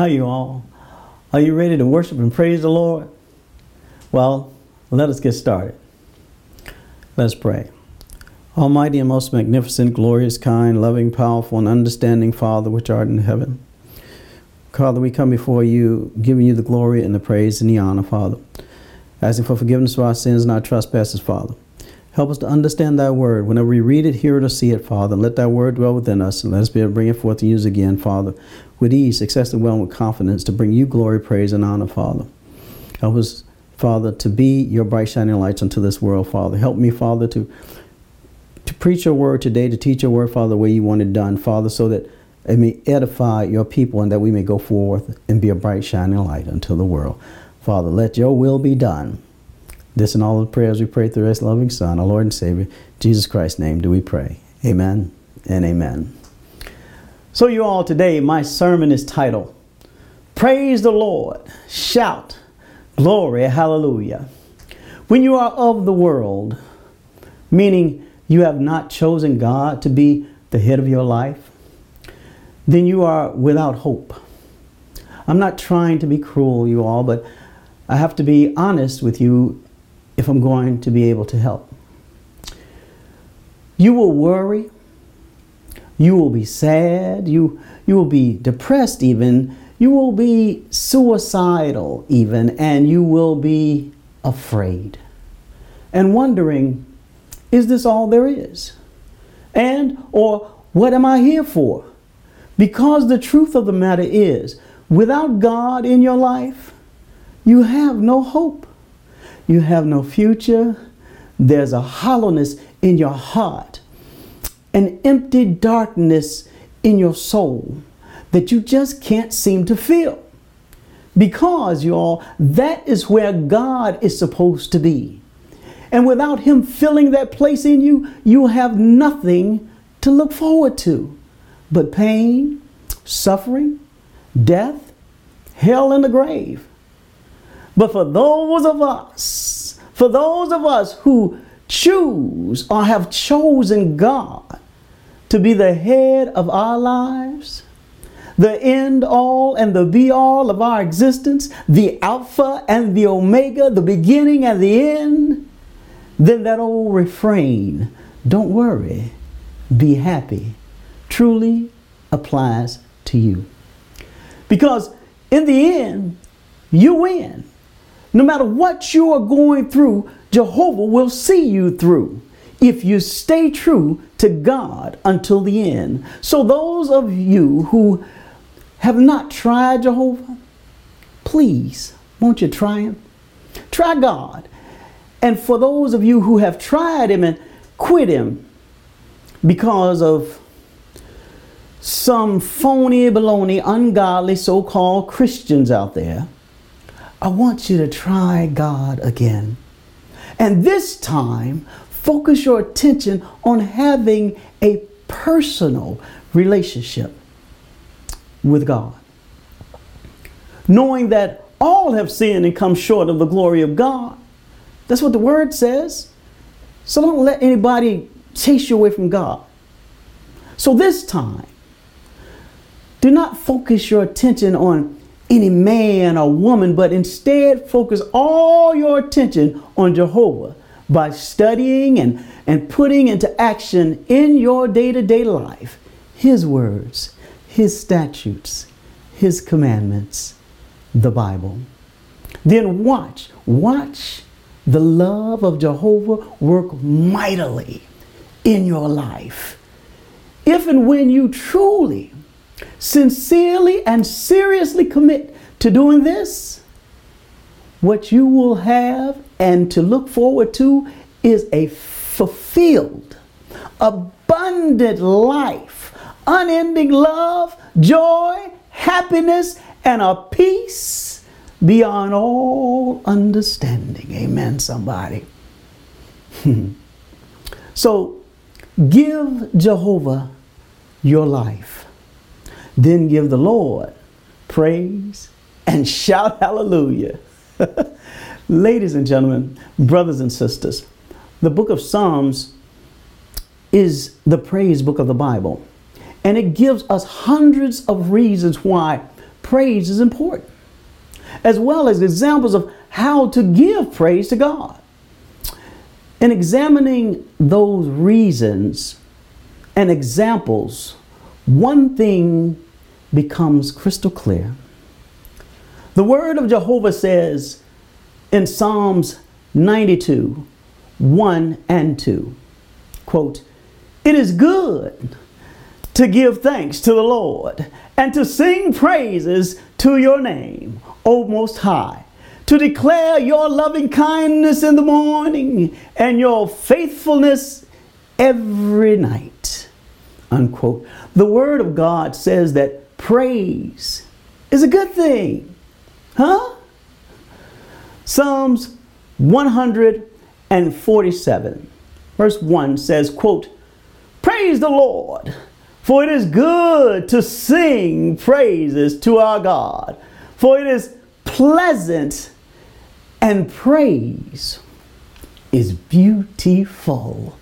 How you all? Are you ready to worship and praise the Lord? Well, let us get started. Let's pray. Almighty and most magnificent, glorious, kind, loving, powerful, and understanding Father which art in heaven. Father, we come before you, giving you the glory and the praise and the honor, Father. Asking for forgiveness for our sins and our trespasses, Father. Help us to understand thy word. Whenever we read it, hear it, or see it, Father, let thy word dwell within us, and let us be able to bring it forth and use again, Father, with ease, success, and well, and with confidence to bring you glory, praise, and honor, Father. Help us, Father, to be your bright shining lights unto this world, Father. Help me, Father, to to preach your word today, to teach your word, Father, the way you want it done, Father, so that it may edify your people and that we may go forth and be a bright shining light unto the world. Father, let your will be done. This and all the prayers we pray through His loving Son, our Lord and Savior, Jesus Christ's name, do we pray. Amen and amen. So, you all, today my sermon is titled Praise the Lord, Shout, Glory, Hallelujah. When you are of the world, meaning you have not chosen God to be the head of your life, then you are without hope. I'm not trying to be cruel, you all, but I have to be honest with you if I'm going to be able to help. You will worry, you will be sad, you, you will be depressed, even, you will be suicidal, even, and you will be afraid and wondering, is this all there is? And, or what am I here for? Because the truth of the matter is, without God in your life, you have no hope. You have no future. There's a hollowness in your heart, an empty darkness in your soul that you just can't seem to fill. Because, y'all, that is where God is supposed to be. And without Him filling that place in you, you have nothing to look forward to but pain, suffering, death, hell, and the grave. But for those of us, for those of us who choose or have chosen God to be the head of our lives, the end all and the be all of our existence, the Alpha and the Omega, the beginning and the end, then that old refrain, don't worry, be happy, truly applies to you. Because in the end, you win. No matter what you are going through, Jehovah will see you through if you stay true to God until the end. So, those of you who have not tried Jehovah, please, won't you try Him? Try God. And for those of you who have tried Him and quit Him because of some phony, baloney, ungodly so called Christians out there, I want you to try God again. And this time, focus your attention on having a personal relationship with God. Knowing that all have sinned and come short of the glory of God. That's what the word says. So don't let anybody chase you away from God. So this time, do not focus your attention on any man or woman, but instead focus all your attention on Jehovah by studying and, and putting into action in your day to day life His words, His statutes, His commandments, the Bible. Then watch, watch the love of Jehovah work mightily in your life. If and when you truly sincerely and seriously commit to doing this, what you will have and to look forward to is a fulfilled, abundant life, unending love, joy, happiness, and a peace beyond all understanding. Amen, somebody. so give Jehovah your life then give the Lord praise and shout hallelujah. Ladies and gentlemen, brothers and sisters, the book of Psalms is the praise book of the Bible. And it gives us hundreds of reasons why praise is important, as well as examples of how to give praise to God. In examining those reasons and examples, one thing becomes crystal clear. The word of Jehovah says in Psalms 92 1 and 2, quote, It is good to give thanks to the Lord and to sing praises to your name, O Most High to declare your loving kindness in the morning and your faithfulness every night. Unquote. The Word of God says that praise is a good thing. Huh? Psalms 147, verse 1 says, quote, Praise the Lord, for it is good to sing praises to our God, for it is pleasant and praise is beautiful.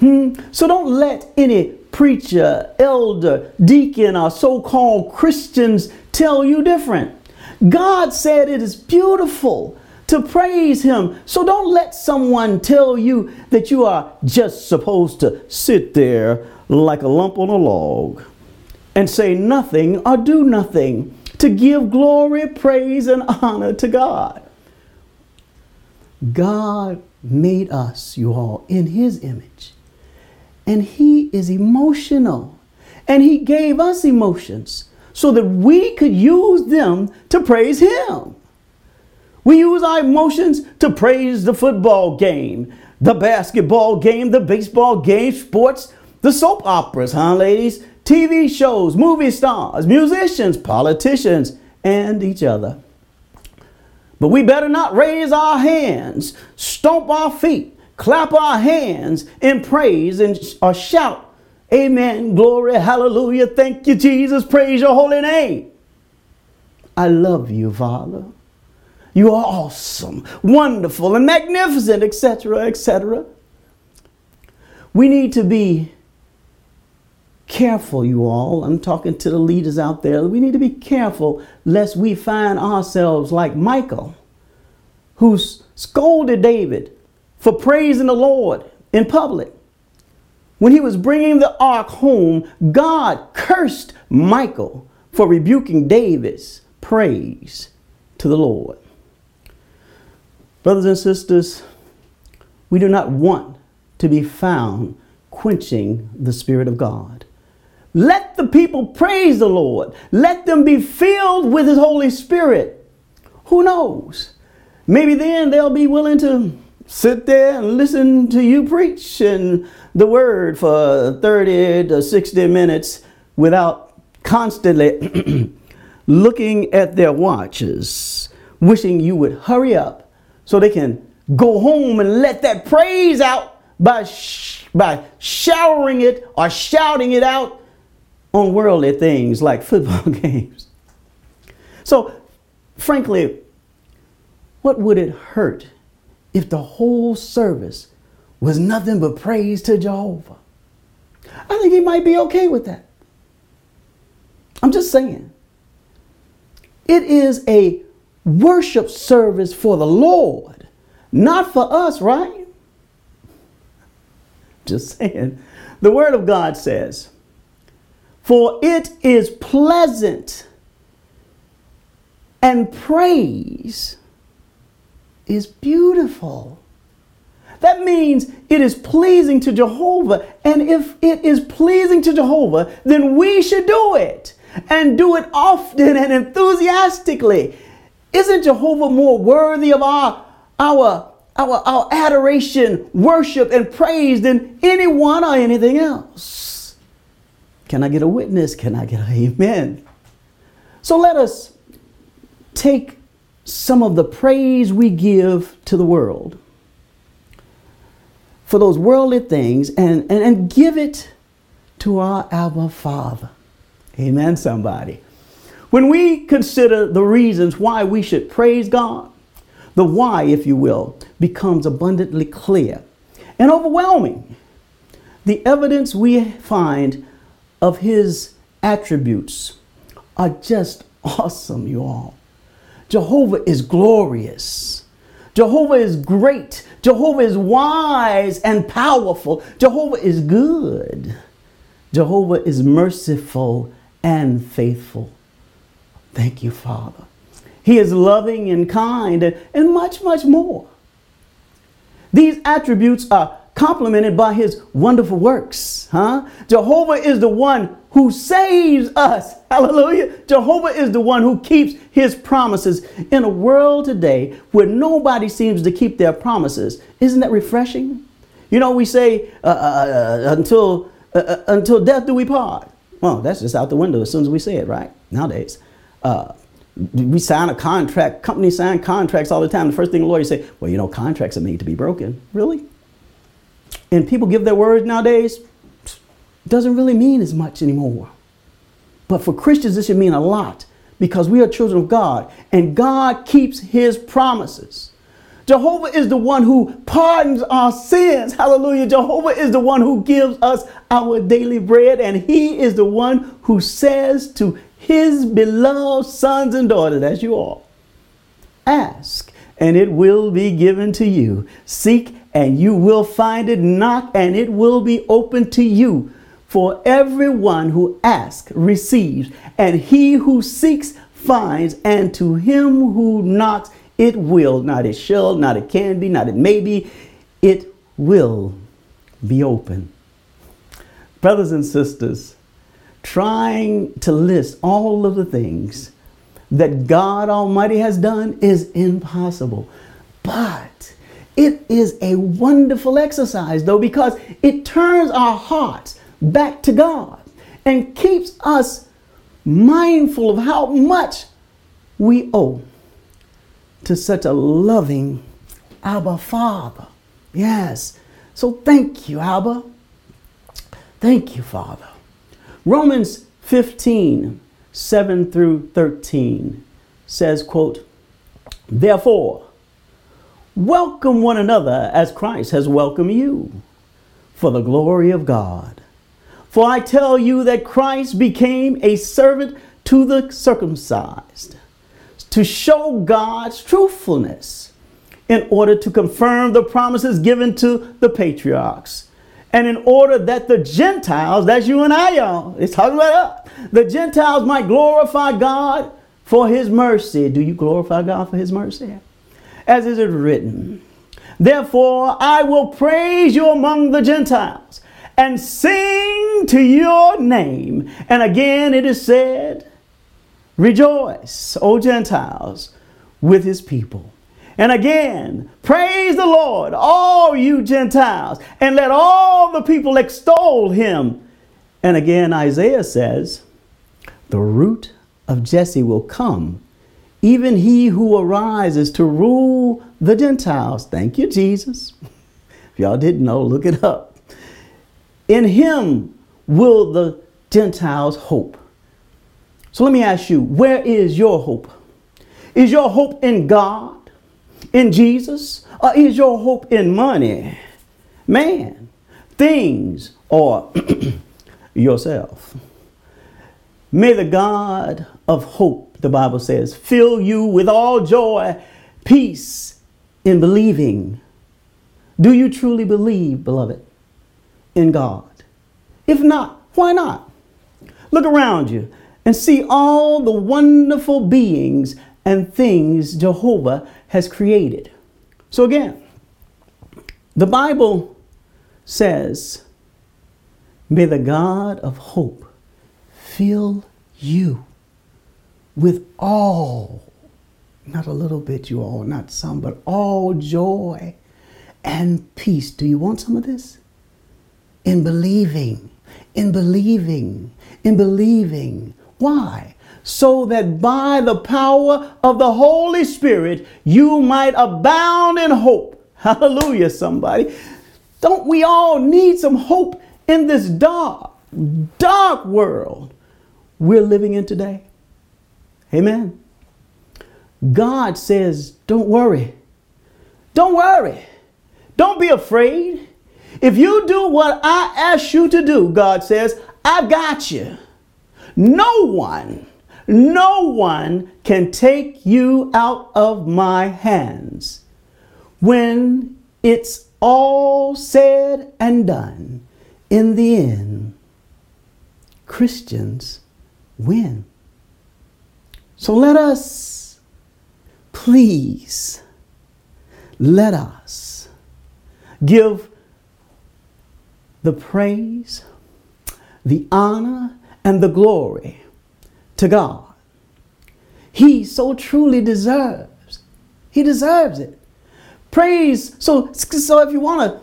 Hmm? So don't let any preacher, elder, deacon, or so called Christians tell you different. God said it is beautiful to praise Him. So don't let someone tell you that you are just supposed to sit there like a lump on a log and say nothing or do nothing to give glory, praise, and honor to God. God made us, you all, in His image. And He is emotional. And He gave us emotions so that we could use them to praise Him. We use our emotions to praise the football game, the basketball game, the baseball game, sports, the soap operas, huh, ladies? TV shows, movie stars, musicians, politicians, and each other. But we better not raise our hands, stomp our feet, clap our hands in praise and or shout, Amen, glory, hallelujah, thank you, Jesus, praise your holy name. I love you, Father. You are awesome, wonderful, and magnificent, etc., etc. We need to be careful, you all. I'm talking to the leaders out there. We need to be careful lest we find ourselves like Michal, who scolded David for praising the Lord in public. When he was bringing the ark home, God cursed Michal for rebuking David's praise to the Lord. Brothers and sisters, we do not want to be found quenching the Spirit of God. Let the people praise the Lord. Let them be filled with His Holy Spirit. Who knows? Maybe then they'll be willing to sit there and listen to you preach and the word for 30 to 60 minutes without constantly looking at their watches, wishing you would hurry up so they can go home and let that praise out by, sh- by showering it or shouting it out on worldly things like football games. So, frankly, what would it hurt if the whole service was nothing but praise to Jehovah? I think he might be okay with that. I'm just saying. It is a worship service for the Lord, not for us, right? Just saying. The Word of God says, for it is pleasant and praise is beautiful. That means it is pleasing to Jehovah. And if it is pleasing to Jehovah, then we should do it and do it often and enthusiastically. Isn't Jehovah more worthy of our, our, our, our adoration, worship, and praise than anyone or anything else? Can I get a witness? Can I get an amen? So let us take some of the praise we give to the world for those worldly things and, and, and give it to our Abba Father. Amen, somebody. When we consider the reasons why we should praise God, the why, if you will, becomes abundantly clear and overwhelming. The evidence we find of his attributes are just awesome, you all. Jehovah is glorious. Jehovah is great. Jehovah is wise and powerful. Jehovah is good. Jehovah is merciful and faithful. Thank you, Father. He is loving and kind and and much, much more. These attributes are complemented by his wonderful works. Huh? Jehovah is the one who saves us. Hallelujah. Jehovah is the one who keeps his promises in a world today where nobody seems to keep their promises. Isn't that refreshing? You know, we say uh, uh, uh until uh, uh, until death do we part. Well, that's just out the window as soon as we say it, right? Nowadays. Uh, we sign a contract, companies sign contracts all the time. The first thing the lawyers say, well, you know, contracts are made to be broken. Really? And people give their words nowadays, doesn't really mean as much anymore. But for Christians, this should mean a lot because we are children of God and God keeps his promises. Jehovah is the one who pardons our sins. Hallelujah. Jehovah is the one who gives us our daily bread, and he is the one who says to his beloved sons and daughters, that's you all, ask and it will be given to you. Seek and you will find it. Knock and it will be open to you. For everyone who asks receives, and he who seeks finds, and to him who knocks it will, not it shall, not it can be, not it may be, it will be open. Brothers and sisters, trying to list all of the things that God Almighty has done is impossible. But it is a wonderful exercise, though, because it turns our hearts back to God and keeps us mindful of how much we owe to such a loving Abba Father. Yes. So thank you, Abba. Thank you, Father. Romans 15, 7 through 13 says, quote, Therefore, welcome one another as Christ has welcomed you for the glory of God. For I tell you that Christ became a servant to the circumcised to show God's truthfulness in order to confirm the promises given to the patriarchs and in order that the Gentiles, that's you and I, y'all, it's talking about us, the Gentiles might glorify God for his mercy. Do you glorify God for his mercy? As is it written, Therefore I will praise you among the Gentiles and sing to your name. And again it is said, Rejoice, O Gentiles, with his people. And again, praise the Lord, all you Gentiles, and let all the people extol him. And again, Isaiah says, The root of Jesse will come, even he who arises to rule the Gentiles. Thank you, Jesus. If y'all didn't know, look it up. In him will the Gentiles hope. So let me ask you, where is your hope? Is your hope in God? in Jesus? Or is your hope in money, man, things, or yourself? May the God of hope, the Bible says, fill you with all joy, peace in believing. Do you truly believe, beloved, in God? If not, why not? Look around you and see all the wonderful beings and things Jehovah has created. So again, the Bible says, May the God of hope fill you with all, not a little bit, you all, not some, but all joy and peace. Do you want some of this? In believing, in believing, in believing. Why? so that by the power of the Holy Spirit you might abound in hope. Hallelujah, somebody. Don't we all need some hope in this dark, dark world we're living in today? Amen. God says, don't worry. Don't worry. Don't be afraid. If you do what I ask you to do, God says, I got you. No one No one can take you out of my hands. When it's all said and done, in the end, Christians win. So let us, please, let us give the praise, the honor, and the glory to God. He so truly deserves. He deserves it. Praise. So, so if you want to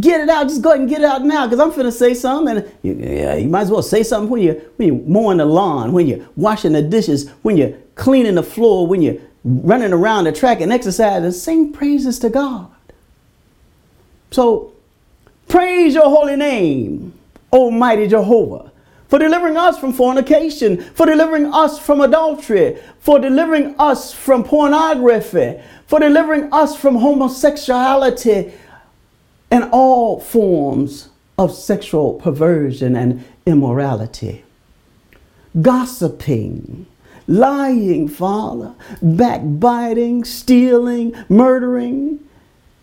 get it out, just go ahead and get it out now, because I'm finna say something, and you, yeah, you might as well say something when you when you're mowing the lawn, when you're washing the dishes, when you're cleaning the floor, when you're running around the track and exercising. sing praises to God. So, praise your holy name, Almighty Jehovah for delivering us from fornication, for delivering us from adultery, for delivering us from pornography, for delivering us from homosexuality and all forms of sexual perversion and immorality. Gossiping, lying, Father, backbiting, stealing, murdering.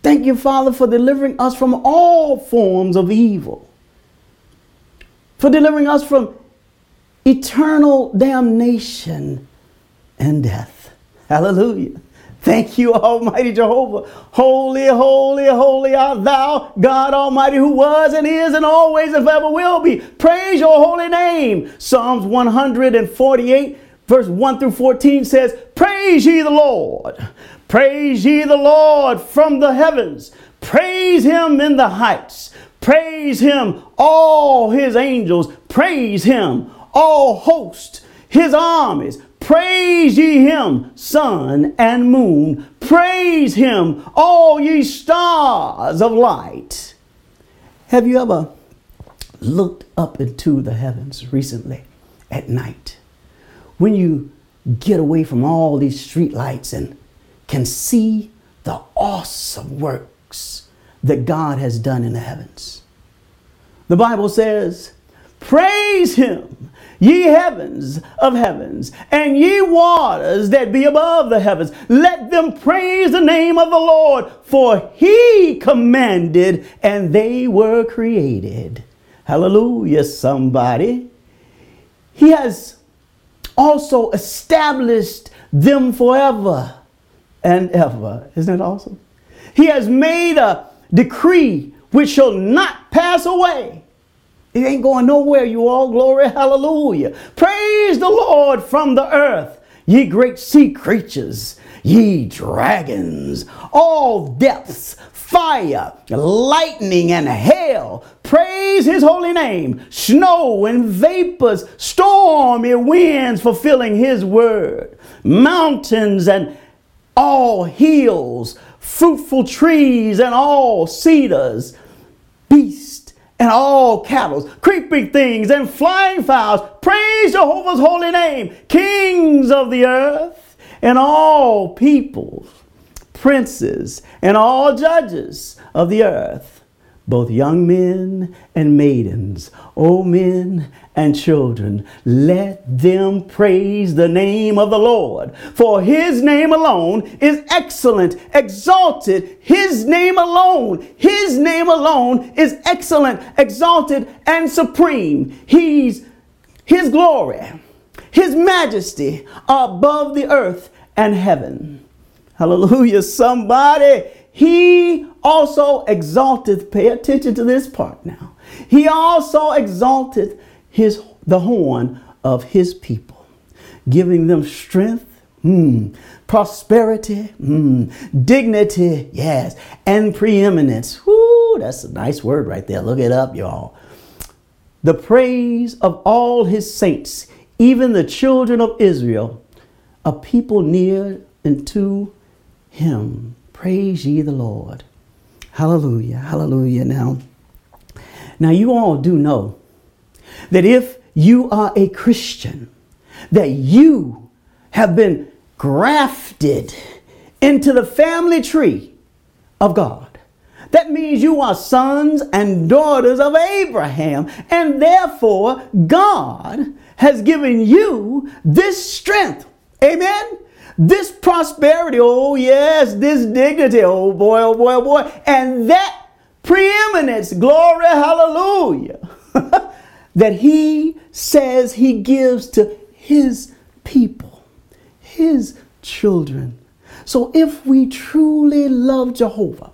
Thank you, Father, for delivering us from all forms of evil for delivering us from eternal damnation and death. Hallelujah. Thank you, Almighty Jehovah. Holy, holy, holy art thou, God Almighty, who was and is and always and forever will be. Praise your holy name. Psalms 148, verse 1 through 14 says, Praise ye the Lord. Praise ye the Lord from the heavens. Praise him in the heights. Praise him, all his angels. Praise him, all hosts, his armies. Praise ye him, sun and moon. Praise him, all ye stars of light. Have you ever looked up into the heavens recently at night? When you get away from all these street lights and can see the awesome works that God has done in the heavens. The Bible says, Praise him, ye heavens of heavens, and ye waters that be above the heavens. Let them praise the name of the Lord, for he commanded and they were created. Hallelujah, somebody. He has also established them forever and ever. Isn't that awesome? He has made a decree which shall not pass away. It ain't going nowhere, you all. Glory, hallelujah. Praise the Lord from the earth, ye great sea creatures, ye dragons, all depths, fire, lightning, and hail. Praise his holy name. Snow and vapors, stormy winds fulfilling his word, mountains and all hills, fruitful trees and all cedars, beasts and all cattle, creeping things and flying fowls. Praise Jehovah's holy name, kings of the earth and all peoples, princes and all judges of the earth both young men and maidens, old men and children, let them praise the name of the Lord. For his name alone is excellent, exalted. His name alone, his name alone is excellent, exalted, and supreme. He's his glory, his majesty above the earth and heaven. Hallelujah, somebody. He also exalted, pay attention to this part now. He also exalted his the horn of his people, giving them strength, mm, prosperity, mm, dignity, yes, and preeminence. Whoo, that's a nice word right there. Look it up, y'all. The praise of all his saints, even the children of Israel, a people near unto him. Praise ye the Lord. Hallelujah. Hallelujah. Now, now you all do know that if you are a Christian, that you have been grafted into the family tree of God. That means you are sons and daughters of Abraham, and therefore God has given you this strength. Amen. This prosperity, oh yes, this dignity, oh boy, oh boy, oh boy, and that preeminence, glory, hallelujah, that he says he gives to his people, his children. So if we truly love Jehovah,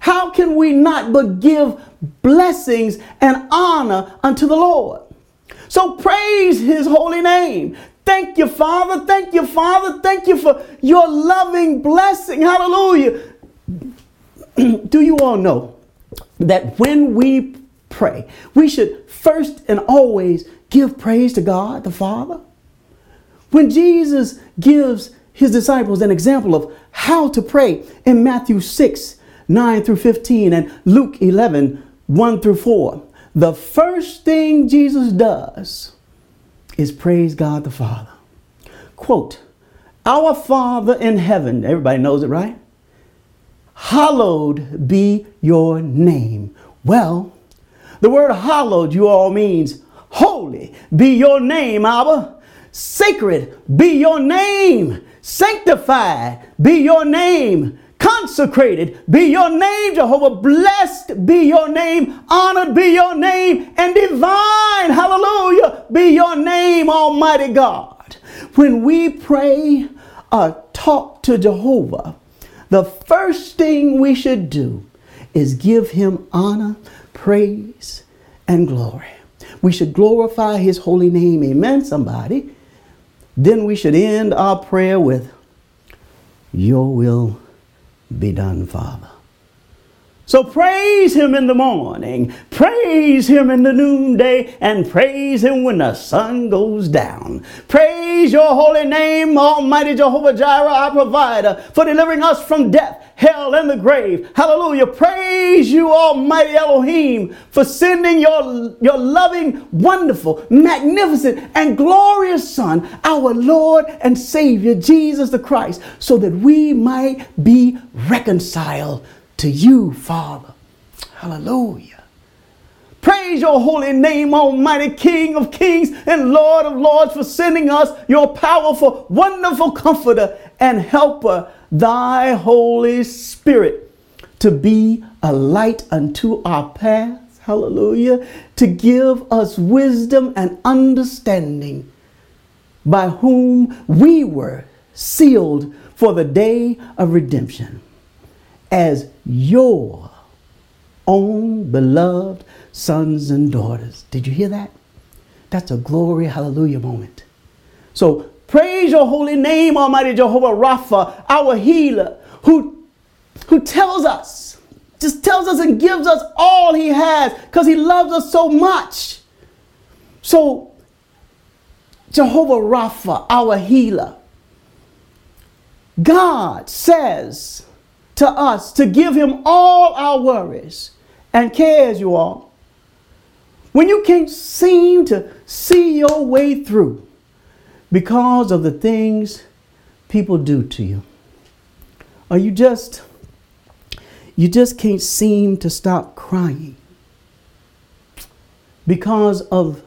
how can we not but give blessings and honor unto the Lord? So praise his holy name. Thank you, Father. Thank you, Father. Thank you for your loving blessing. Hallelujah. Do you all know that when we pray, we should first and always give praise to God the Father? When Jesus gives his disciples an example of how to pray in Matthew 6, 9 through 15, and Luke 11, 1 through 4, the first thing Jesus does is praise God the Father. Quote, Our Father in heaven, everybody knows it, right? Hallowed be your name. Well, the word hallowed, you all means holy be your name, Abba. Sacred be your name. Sanctified be your name. Consecrated be your name, Jehovah. Blessed be your name. Honored be your name. And divine, hallelujah, be your name, Almighty God. When we pray or talk to Jehovah, the first thing we should do is give him honor, praise, and glory. We should glorify his holy name. Amen, somebody. Then we should end our prayer with, Your will be done, Father. So praise him in the morning, praise him in the noonday, and praise him when the sun goes down. Praise your holy name, Almighty Jehovah Jireh, our provider, for delivering us from death, hell, and the grave. Hallelujah. Praise you, Almighty Elohim, for sending your, your loving, wonderful, magnificent, and glorious Son, our Lord and Savior, Jesus the Christ, so that we might be reconciled to you, Father. Hallelujah. Praise your holy name, Almighty King of kings and Lord of lords, for sending us your powerful, wonderful comforter and helper, thy Holy Spirit, to be a light unto our path. Hallelujah. To give us wisdom and understanding by whom we were sealed for the day of redemption as your own beloved sons and daughters. Did you hear that? That's a glory, hallelujah moment. So praise your holy name, Almighty Jehovah Rapha, our healer, who, who tells us, just tells us and gives us all he has because he loves us so much. So, Jehovah Rapha, our healer, God says, to us to give him all our worries and cares, you all. When you can't seem to see your way through because of the things people do to you, or you just you just can't seem to stop crying because of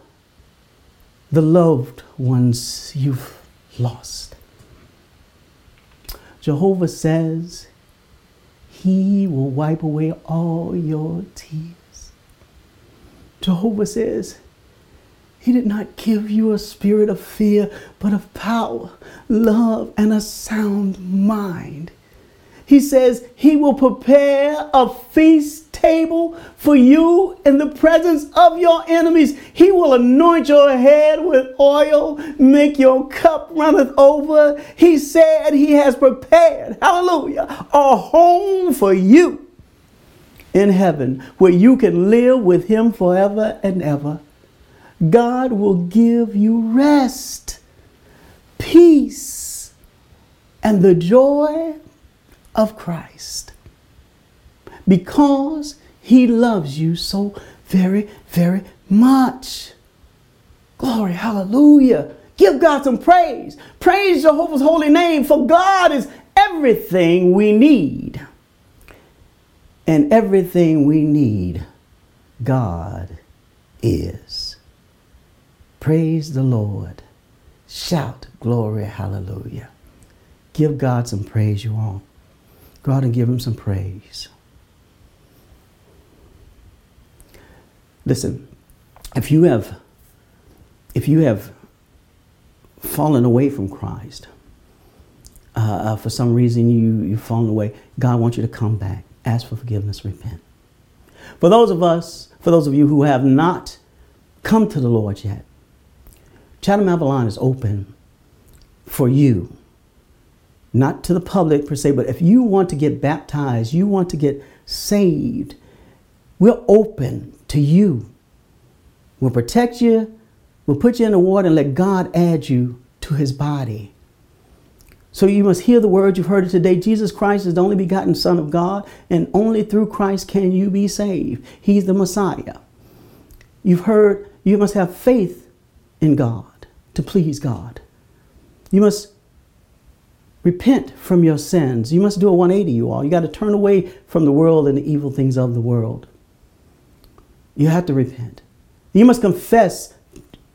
the loved ones you've lost. Jehovah says he will wipe away all your tears. Jehovah says, He did not give you a spirit of fear, but of power, love, and a sound mind. He says he will prepare a feast table for you in the presence of your enemies. He will anoint your head with oil, make your cup runneth over. He said he has prepared, hallelujah, a home for you in heaven where you can live with him forever and ever. God will give you rest, peace, and the joy of Christ because he loves you so very, very much. Glory, hallelujah. Give God some praise. Praise Jehovah's holy name, for God is everything we need. And everything we need, God is. Praise the Lord. Shout glory, hallelujah. Give God some praise, you all. Go out and give him some praise. Listen, if you have if you have fallen away from Christ, uh, uh, for some reason you, you've fallen away, God wants you to come back, ask for forgiveness, repent. For those of us, for those of you who have not come to the Lord yet, Chatham Avalon is open for you. Not to the public per se, but if you want to get baptized, you want to get saved, we're open to you. We'll protect you, we'll put you in the water and let God add you to his body. So you must hear the words you've heard today. Jesus Christ is the only begotten Son of God, and only through Christ can you be saved. He's the Messiah. You've heard you must have faith in God to please God. You must repent from your sins. You must do a 180, you all. You got to turn away from the world and the evil things of the world. You have to repent. You must confess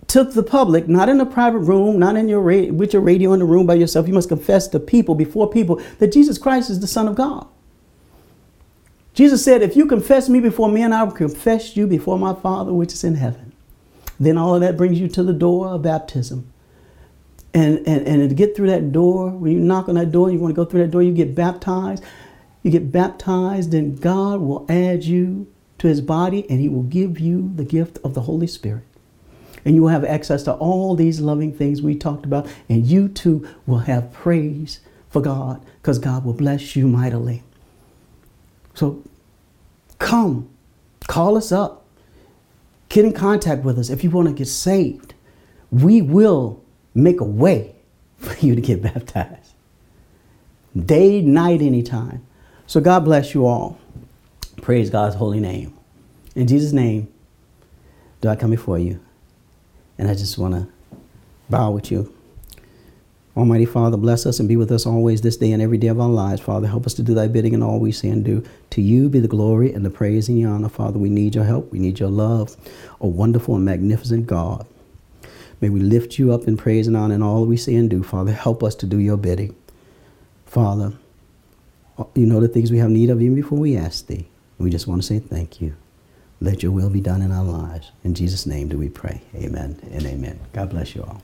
to the public, not in a private room, not in your ra- with your radio in the room by yourself. You must confess to people, before people, that Jesus Christ is the Son of God. Jesus said, If you confess me before men, I will confess you before my Father which is in heaven. Then all of that brings you to the door of baptism. And, and, and to get through that door, when you knock on that door, you want to go through that door, you get baptized. You get baptized, then God will add you to his body and he will give you the gift of the Holy Spirit. And you will have access to all these loving things we talked about, and you too will have praise for God because God will bless you mightily. So come, call us up, get in contact with us if you want to get saved. We will make a way for you to get baptized. Day, night, anytime. So God bless you all. Praise God's holy name. In Jesus' name, do I come before you? And I just want to bow with you. Almighty Father, bless us and be with us always this day and every day of our lives. Father, help us to do thy bidding in all we say and do. To you be the glory and the praise and the honor. Father, we need your help. We need your love. A wonderful and magnificent God. May we lift you up in praise and honor in all we say and do. Father, help us to do your bidding. Father, you know the things we have need of even before we ask thee. We just want to say thank you. Let your will be done in our lives. In Jesus' name do we pray. Amen and amen. God bless you all.